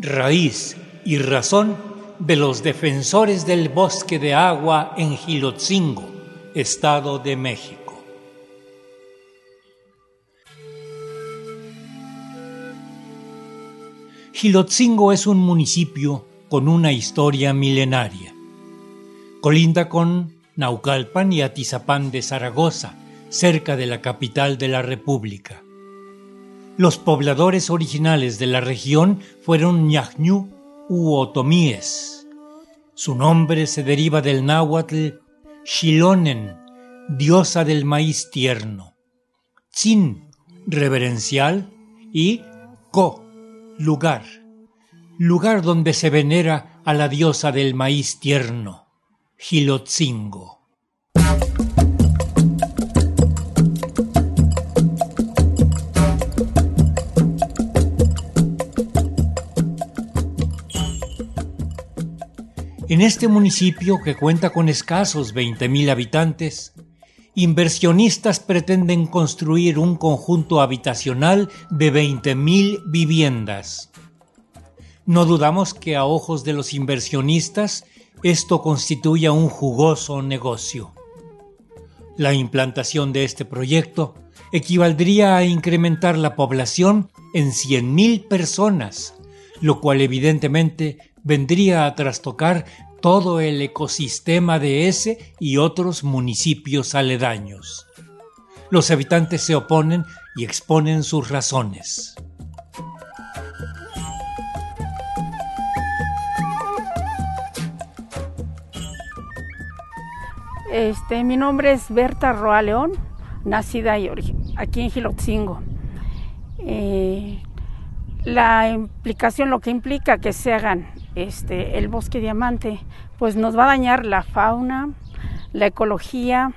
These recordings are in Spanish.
raíz y razón de los defensores del bosque de agua en Gilotzingo, Estado de México. Gilotzingo es un municipio con una historia milenaria. Colinda con Naucalpan y Atizapán de Zaragoza, cerca de la capital de la República. Los pobladores originales de la región fueron ñañú u otomíes. Su nombre se deriva del náhuatl Xilonen, diosa del maíz tierno. Tzin, reverencial, y Ko, lugar, lugar donde se venera a la diosa del maíz tierno, Gilotzingo. En este municipio, que cuenta con escasos 20.000 habitantes, inversionistas pretenden construir un conjunto habitacional de 20.000 viviendas. No dudamos que a ojos de los inversionistas esto constituya un jugoso negocio. La implantación de este proyecto equivaldría a incrementar la población en 100.000 personas, lo cual evidentemente vendría a trastocar todo el ecosistema de ese y otros municipios aledaños. Los habitantes se oponen y exponen sus razones. Este, mi nombre es Berta Roa León, nacida aquí en Gilotzingo. Eh, la implicación, lo que implica que se hagan este, el bosque diamante, pues nos va a dañar la fauna, la ecología,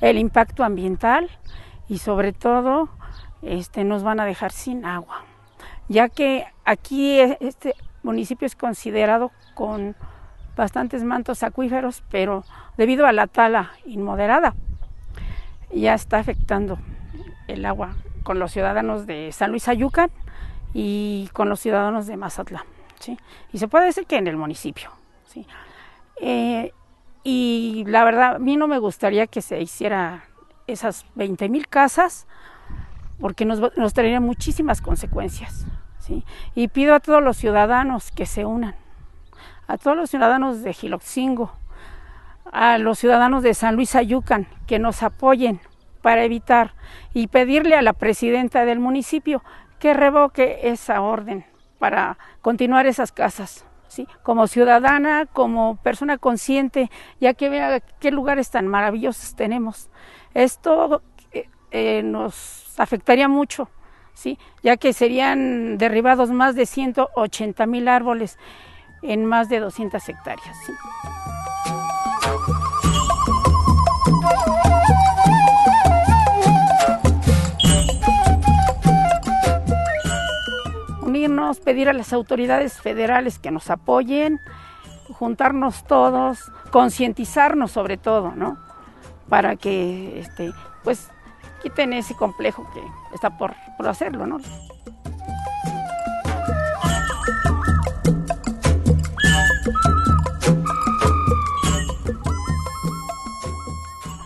el impacto ambiental y sobre todo este, nos van a dejar sin agua, ya que aquí este municipio es considerado con bastantes mantos acuíferos, pero debido a la tala inmoderada ya está afectando el agua con los ciudadanos de San Luis Ayucan y con los ciudadanos de Mazatlán. ¿Sí? Y se puede decir que en el municipio. ¿sí? Eh, y la verdad, a mí no me gustaría que se hiciera esas 20 mil casas porque nos, nos traería muchísimas consecuencias. ¿sí? Y pido a todos los ciudadanos que se unan, a todos los ciudadanos de Giloxingo, a los ciudadanos de San Luis Ayucan, que nos apoyen para evitar y pedirle a la presidenta del municipio que revoque esa orden para continuar esas casas. ¿sí? Como ciudadana, como persona consciente, ya que vea qué lugares tan maravillosos tenemos. Esto eh, eh, nos afectaría mucho, ¿sí? ya que serían derribados más de 180 mil árboles en más de 200 hectáreas. Pedir a las autoridades federales que nos apoyen, juntarnos todos, concientizarnos sobre todo, ¿no? Para que, este, pues, quiten ese complejo que está por, por hacerlo, ¿no?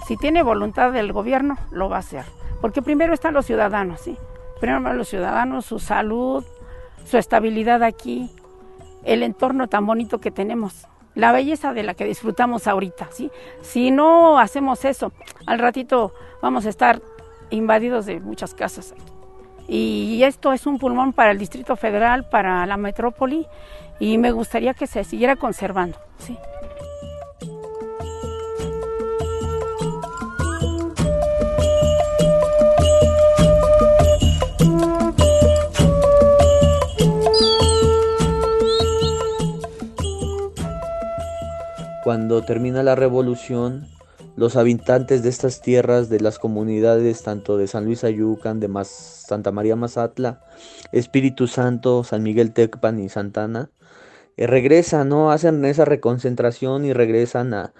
Si tiene voluntad del gobierno, lo va a hacer. Porque primero están los ciudadanos, ¿sí? Primero los ciudadanos, su salud, su estabilidad aquí, el entorno tan bonito que tenemos, la belleza de la que disfrutamos ahorita, ¿sí? Si no hacemos eso, al ratito vamos a estar invadidos de muchas casas. Y esto es un pulmón para el Distrito Federal, para la metrópoli, y me gustaría que se siguiera conservando, ¿sí? Cuando termina la revolución, los habitantes de estas tierras, de las comunidades tanto de San Luis Ayucan, de Santa María Mazatla, Espíritu Santo, San Miguel Tecpan y Santana, eh, regresan, ¿no? Hacen esa reconcentración y regresan a,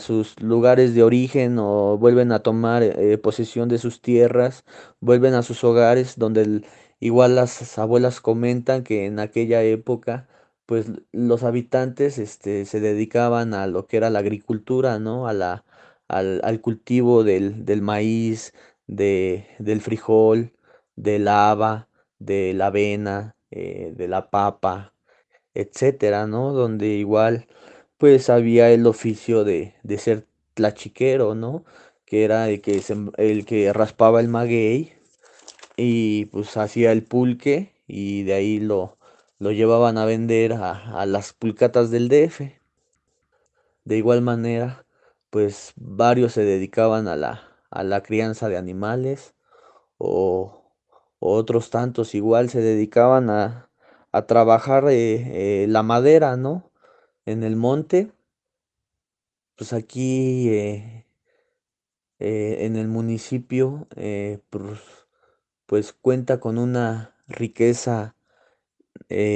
sus lugares de origen o vuelven a tomar eh, posesión de sus tierras, vuelven a sus hogares donde igual las abuelas comentan que en aquella época pues los habitantes este, se dedicaban a lo que era la agricultura, ¿no? A la, al, cultivo del, del maíz, de, del frijol, del haba, de la avena, eh, de la papa, etcétera, ¿no? Donde igual pues había el oficio de, de ser tlachiquero, ¿no? Que era el que, el que raspaba el maguey y pues hacía el pulque y de ahí lo, lo llevaban a vender a, a las pulcatas del DF. De igual manera, pues varios se dedicaban a la, a la crianza de animales o, otros tantos igual se dedicaban a, a trabajar eh, eh, la madera, ¿no? En el monte. Pues aquí eh, en el municipio pues, pues, cuenta con una riqueza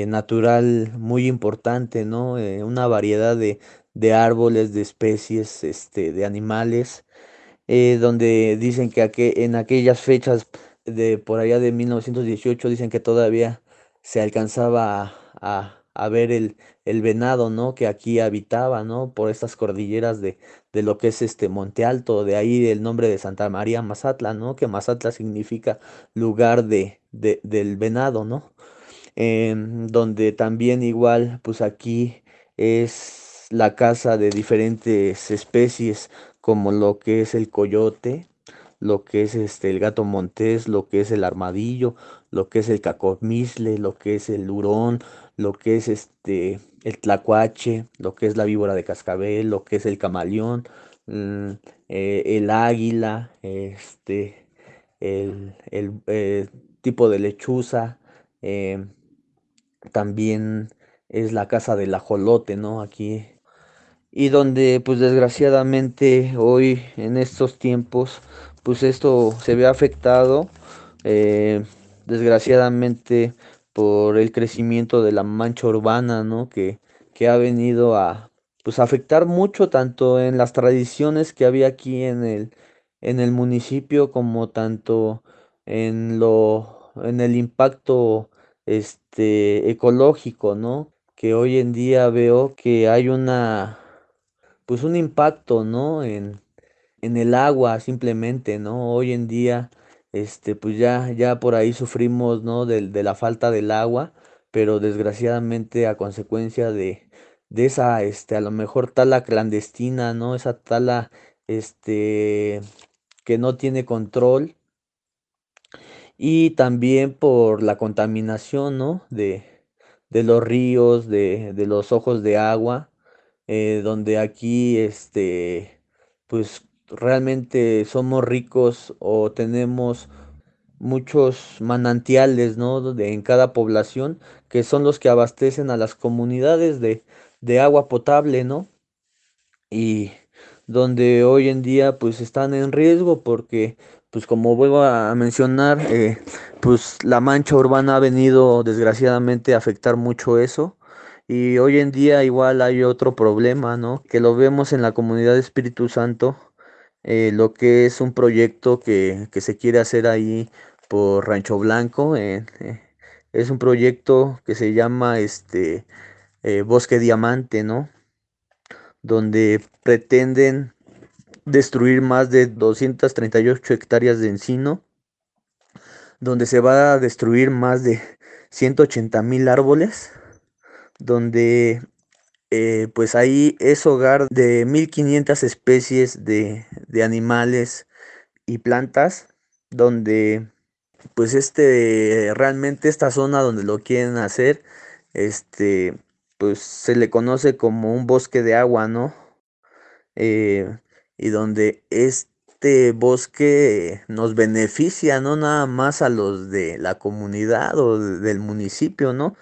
natural muy importante, ¿no? una variedad de, de, árboles, de especies, este, de animales, donde dicen que en aquellas fechas de por allá de 1918 dicen que todavía se alcanzaba a, a, ver el, el, venado, ¿no? Que aquí habitaba, ¿no? Por estas cordilleras de, de, lo que es este Monte Alto, de ahí el nombre de Santa María Mazatla, ¿no? Que Mazatla significa lugar de, de del venado, ¿no? Em, donde también igual, pues aquí es la casa de diferentes especies, como lo que es el coyote, lo que es este el gato montés, lo que es el armadillo, lo que es el cacomisle, lo que es el hurón, lo que es este el tlacuache, lo que es la víbora de cascabel, lo que es el camaleón, mm, eh, el águila, este el, eh, tipo de lechuza, em, también es la casa del ajolote, ¿no? Aquí y donde pues desgraciadamente hoy en estos tiempos pues esto se ve afectado eh, desgraciadamente por el crecimiento de la mancha urbana, ¿no? Que, que ha venido a pues afectar mucho tanto en las tradiciones que había aquí en el en el municipio como tanto en lo en el impacto este ecológico, ¿no? Que hoy en día veo que hay una pues un impacto, ¿no? En en el agua simplemente, ¿no? Hoy en día, este, pues ya, ya por ahí sufrimos, ¿no? De, de la falta del agua, pero desgraciadamente a consecuencia de, de esa, este, a lo mejor tala clandestina, ¿no? Esa tala, este, que no tiene control. Y también por la contaminación, ¿no? De, de los ríos, de, de los ojos de agua, eh, donde aquí, este, pues realmente somos ricos o tenemos muchos manantiales, ¿no? De, en cada población, que son los que abastecen a las comunidades de, de agua potable, ¿no? Y donde hoy en día pues están en riesgo porque pues como vuelvo a mencionar eh, pues la mancha urbana ha venido desgraciadamente a afectar mucho eso y hoy en día igual hay otro problema no que lo vemos en la comunidad de Espíritu Santo eh, lo que es un proyecto que, se quiere hacer ahí por Rancho Blanco. Eh, es un proyecto que se llama este Bosque Diamante, ¿no? Donde pretenden destruir más de 238 hectáreas de encino, donde se va a destruir más de 180 mil árboles, donde eh, pues ahí es hogar de 1500 especies de, animales y plantas, donde pues este realmente esta zona donde lo quieren hacer, este pues se le conoce como un bosque de agua, ¿no? Eh, y donde este bosque nos beneficia no nada más a los de la comunidad o del municipio, ¿no?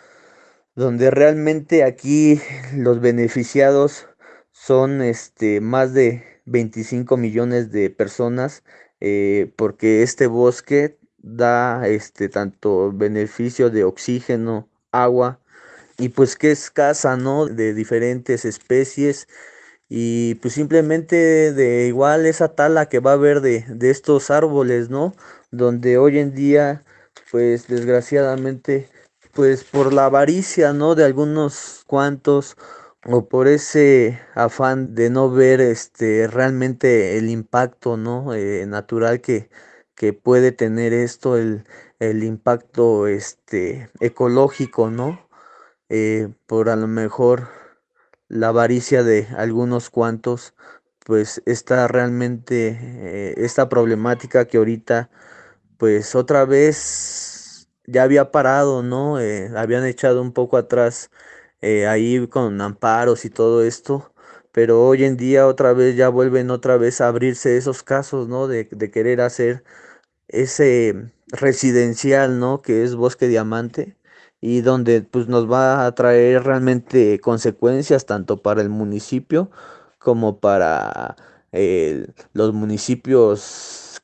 donde realmente aquí los beneficiados son este, más de 25 millones de personas eh, porque este bosque da este, tanto beneficio de oxígeno, agua y pues que es casa, ¿no? De diferentes especies y pues simplemente de igual esa tala que va a haber de, de estos árboles, ¿no? Donde hoy en día pues desgraciadamente, pues por la avaricia, ¿no? De algunos cuantos o por ese afán de no ver este realmente el impacto, ¿no? Eh, natural que, que puede tener esto, el, el impacto este ecológico, ¿no? Eh, por a lo mejor la avaricia de algunos cuantos, pues está realmente eh, esta problemática que ahorita pues otra vez ya había parado, ¿no? Eh, habían echado un poco atrás eh, ahí con amparos y todo esto, pero hoy en día otra vez ya vuelven otra vez a abrirse esos casos, ¿no? De, de querer hacer ese residencial, ¿no? Que es Bosque Diamante y donde pues nos va a traer realmente consecuencias tanto para el municipio como para eh, los municipios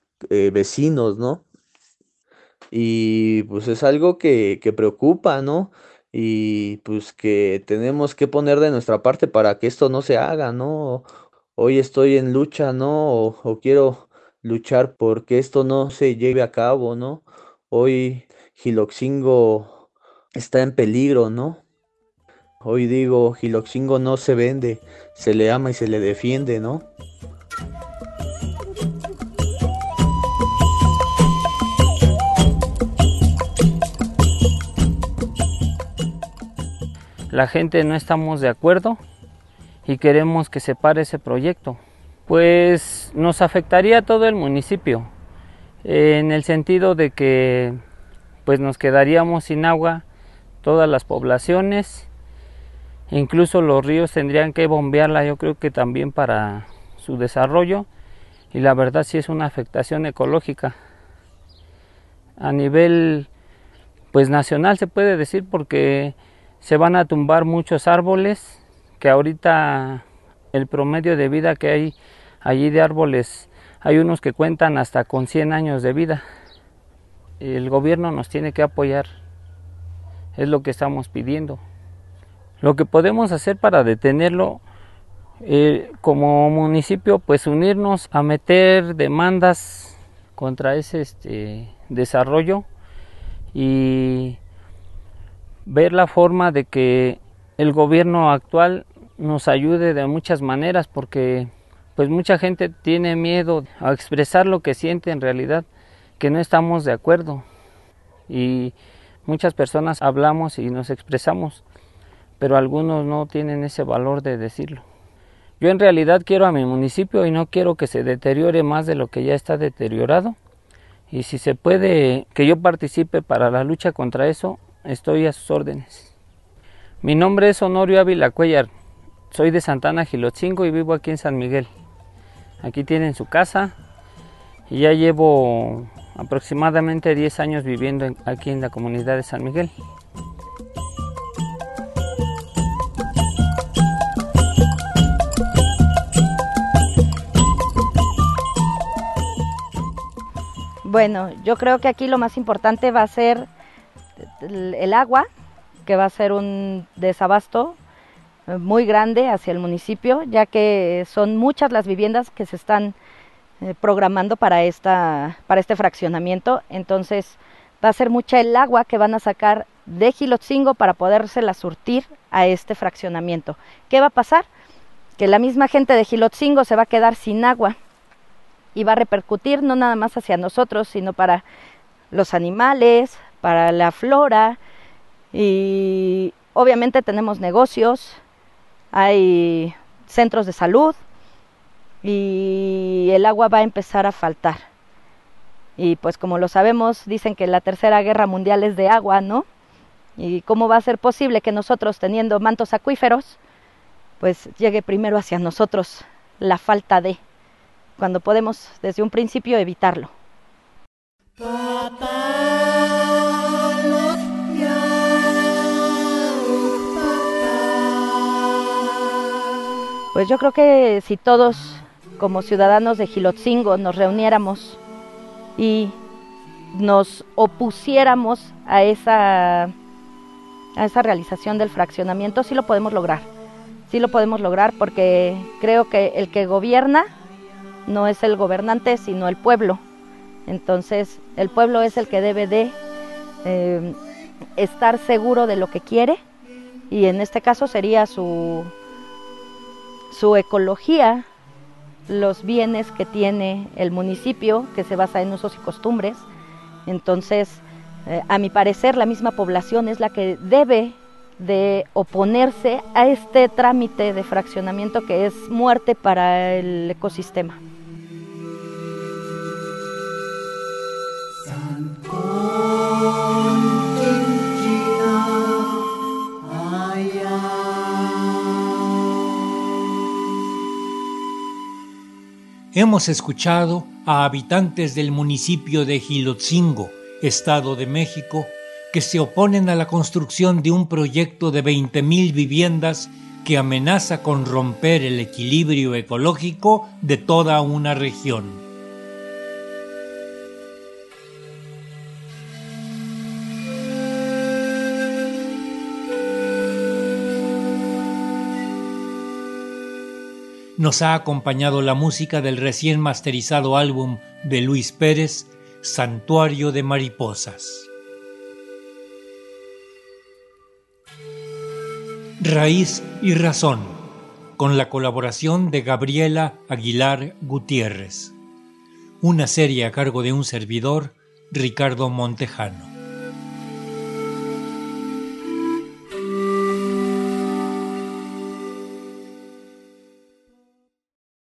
vecinos, ¿no? Y pues es algo que, que preocupa, ¿no? Y pues que tenemos que poner de nuestra parte para que esto no se haga, ¿no? Hoy estoy en lucha, ¿no? O, quiero luchar porque esto no se lleve a cabo, ¿no? Hoy Giloxingo está en peligro, ¿no? Hoy digo, Giloxingo no se vende, se le ama y se le defiende, ¿no? la gente no estamos de acuerdo y queremos que se pare ese proyecto. Pues nos afectaría a todo el municipio, en el sentido de que pues nos quedaríamos sin agua todas las poblaciones, incluso los ríos tendrían que bombearla yo creo que también para su desarrollo y la verdad sí es una afectación ecológica a nivel pues nacional se puede decir porque se van a tumbar muchos árboles que ahorita el promedio de vida que hay allí de árboles hay unos que cuentan hasta con 100 años de vida. El gobierno nos tiene que apoyar. Es lo que estamos pidiendo. Lo que podemos hacer para detenerlo eh, como municipio, pues unirnos a meter demandas contra ese este, desarrollo y ver la forma de que el gobierno actual nos ayude de muchas maneras porque pues mucha gente tiene miedo a expresar lo que siente en realidad, que no estamos de acuerdo y muchas personas hablamos y nos expresamos, pero algunos no tienen ese valor de decirlo. Yo en realidad quiero a mi municipio y no quiero que se deteriore más de lo que ya está deteriorado. Y si se puede que yo participe para la lucha contra eso, Estoy a sus órdenes. Mi nombre es Honorio Ávila Cuellar. Soy de Santana Gilotzingo y vivo aquí en San Miguel. Aquí tienen su casa y ya llevo aproximadamente 10 años viviendo aquí en la comunidad de San Miguel. Bueno, yo creo que aquí lo más importante va a ser el agua, que va a ser un desabasto eh, muy grande hacia el municipio, ya que son muchas las viviendas que se están eh, programando para, esta, para este fraccionamiento. Entonces va a ser mucha el agua que van a sacar de Gilotzingo para podérsela surtir a este fraccionamiento. ¿Qué va a pasar? Que la misma gente de Gilotzingo se va a quedar sin agua y va a repercutir no nada más hacia nosotros, sino para los animales, para la flora y obviamente tenemos negocios, hay centros de salud y el agua va a empezar a faltar. Y pues como lo sabemos, dicen que la tercera guerra mundial es de agua, ¿no? ¿Y cómo va a ser posible que nosotros teniendo mantos acuíferos, pues llegue primero hacia nosotros la falta de, cuando podemos desde un principio evitarlo? Pues yo creo que si todos como ciudadanos de Gilotzingo nos reuniéramos y nos opusiéramos a esa, a esa realización del fraccionamiento, sí lo podemos lograr. Sí lo podemos lograr porque creo que el que gobierna no es el gobernante, sino el pueblo. Entonces, el pueblo es el que debe de eh, estar seguro de lo que quiere y en este caso sería su, su ecología, los bienes que tiene el municipio, que se basa en usos y costumbres. Entonces, eh, a mi parecer, la misma población es la que debe de oponerse a este trámite de fraccionamiento que es muerte para el ecosistema. Hemos escuchado a habitantes del municipio de Gilotzingo, Estado de México, que se oponen a la construcción de un proyecto de 20.000 viviendas que amenaza con romper el equilibrio ecológico de toda una región. Nos ha acompañado la música del recién masterizado álbum de Luis Pérez, Santuario de Mariposas. Raíz y Razón, con la colaboración de Gabriela Aguilar Gutiérrez. Una serie a cargo de un servidor, Ricardo Montejano.